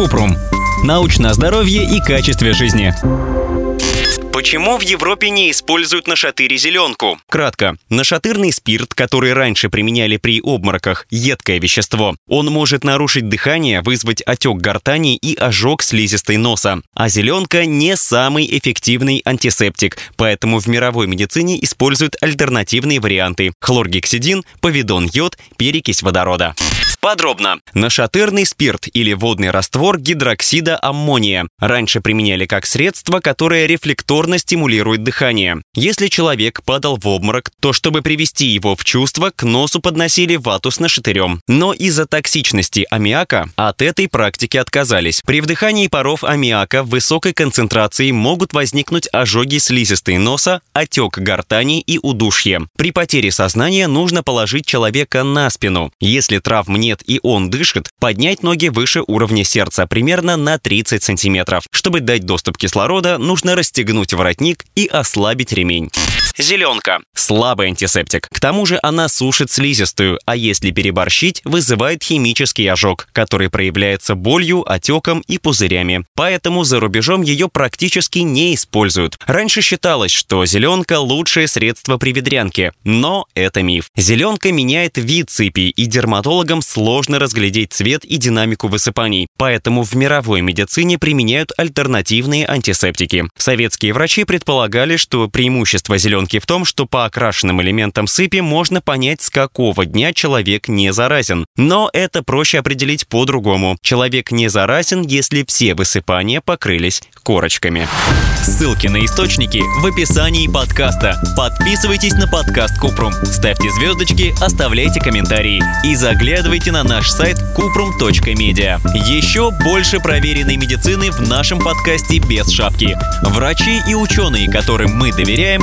Купрум. Научное здоровье и качестве жизни. Почему в Европе не используют нашатыре зеленку? Кратко. Нашатырный спирт, который раньше применяли при обмороках, едкое вещество. Он может нарушить дыхание, вызвать отек гортани и ожог слизистой носа. А зеленка не самый эффективный антисептик, поэтому в мировой медицине используют альтернативные варианты. Хлоргексидин, повидон йод, перекись водорода. Подробно. Нашатырный спирт или водный раствор гидроксида аммония раньше применяли как средство, которое рефлекторно стимулирует дыхание. Если человек падал в обморок, то чтобы привести его в чувство, к носу подносили вату с нашатырем. Но из-за токсичности аммиака от этой практики отказались. При вдыхании паров аммиака в высокой концентрации могут возникнуть ожоги слизистой носа, отек гортани и удушье. При потере сознания нужно положить человека на спину. Если травм нет нет и он дышит, поднять ноги выше уровня сердца примерно на 30 сантиметров. Чтобы дать доступ кислорода, нужно расстегнуть воротник и ослабить ремень. Зеленка. Слабый антисептик. К тому же она сушит слизистую, а если переборщить, вызывает химический ожог, который проявляется болью, отеком и пузырями. Поэтому за рубежом ее практически не используют. Раньше считалось, что зеленка – лучшее средство при ведрянке, но это миф. Зеленка меняет вид сыпи, и дерматологам сложно разглядеть цвет и динамику высыпаний, поэтому в мировой медицине применяют альтернативные антисептики. Советские врачи предполагали, что преимущество зеленки в том, что по окрашенным элементам сыпи можно понять, с какого дня человек не заразен. Но это проще определить по-другому. Человек не заразен, если все высыпания покрылись корочками. Ссылки на источники в описании подкаста. Подписывайтесь на подкаст Купрум, ставьте звездочки, оставляйте комментарии и заглядывайте на наш сайт kuprum.media. Еще больше проверенной медицины в нашем подкасте без шапки. Врачи и ученые, которым мы доверяем,